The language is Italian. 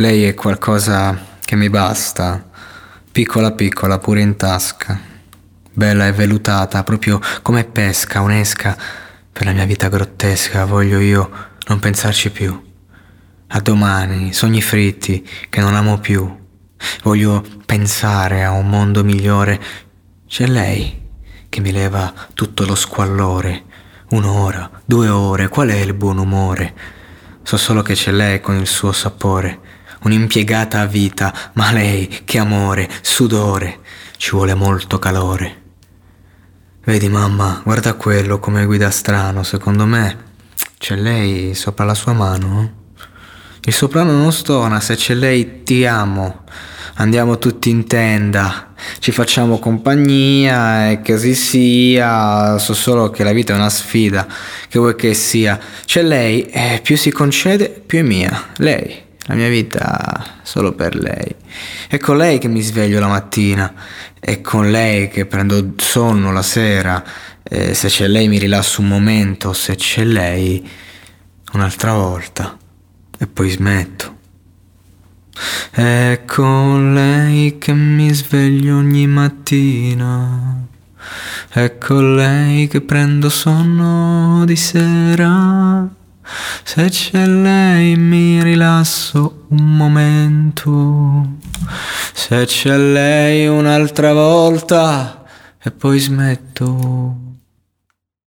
Lei è qualcosa che mi basta, piccola piccola pure in tasca, bella e velutata, proprio come pesca, un'esca per la mia vita grottesca, voglio io non pensarci più. A domani, sogni fritti che non amo più. Voglio pensare a un mondo migliore. C'è lei che mi leva tutto lo squallore. Un'ora, due ore, qual è il buon umore? So solo che c'è lei con il suo sapore. Un'impiegata a vita, ma lei, che amore, sudore, ci vuole molto calore. Vedi mamma, guarda quello come guida strano, secondo me c'è lei sopra la sua mano. Il soprano non stona, se c'è lei ti amo. Andiamo tutti in tenda, ci facciamo compagnia e così sia. So solo che la vita è una sfida, che vuoi che sia. C'è lei e più si concede, più è mia. Lei la mia vita solo per lei. È con lei che mi sveglio la mattina, è con lei che prendo sonno la sera, e se c'è lei mi rilasso un momento, se c'è lei un'altra volta e poi smetto. È con lei che mi sveglio ogni mattina. È con lei che prendo sonno di sera. Se c'è lei mi rilasso un momento, se c'è lei un'altra volta e poi smetto.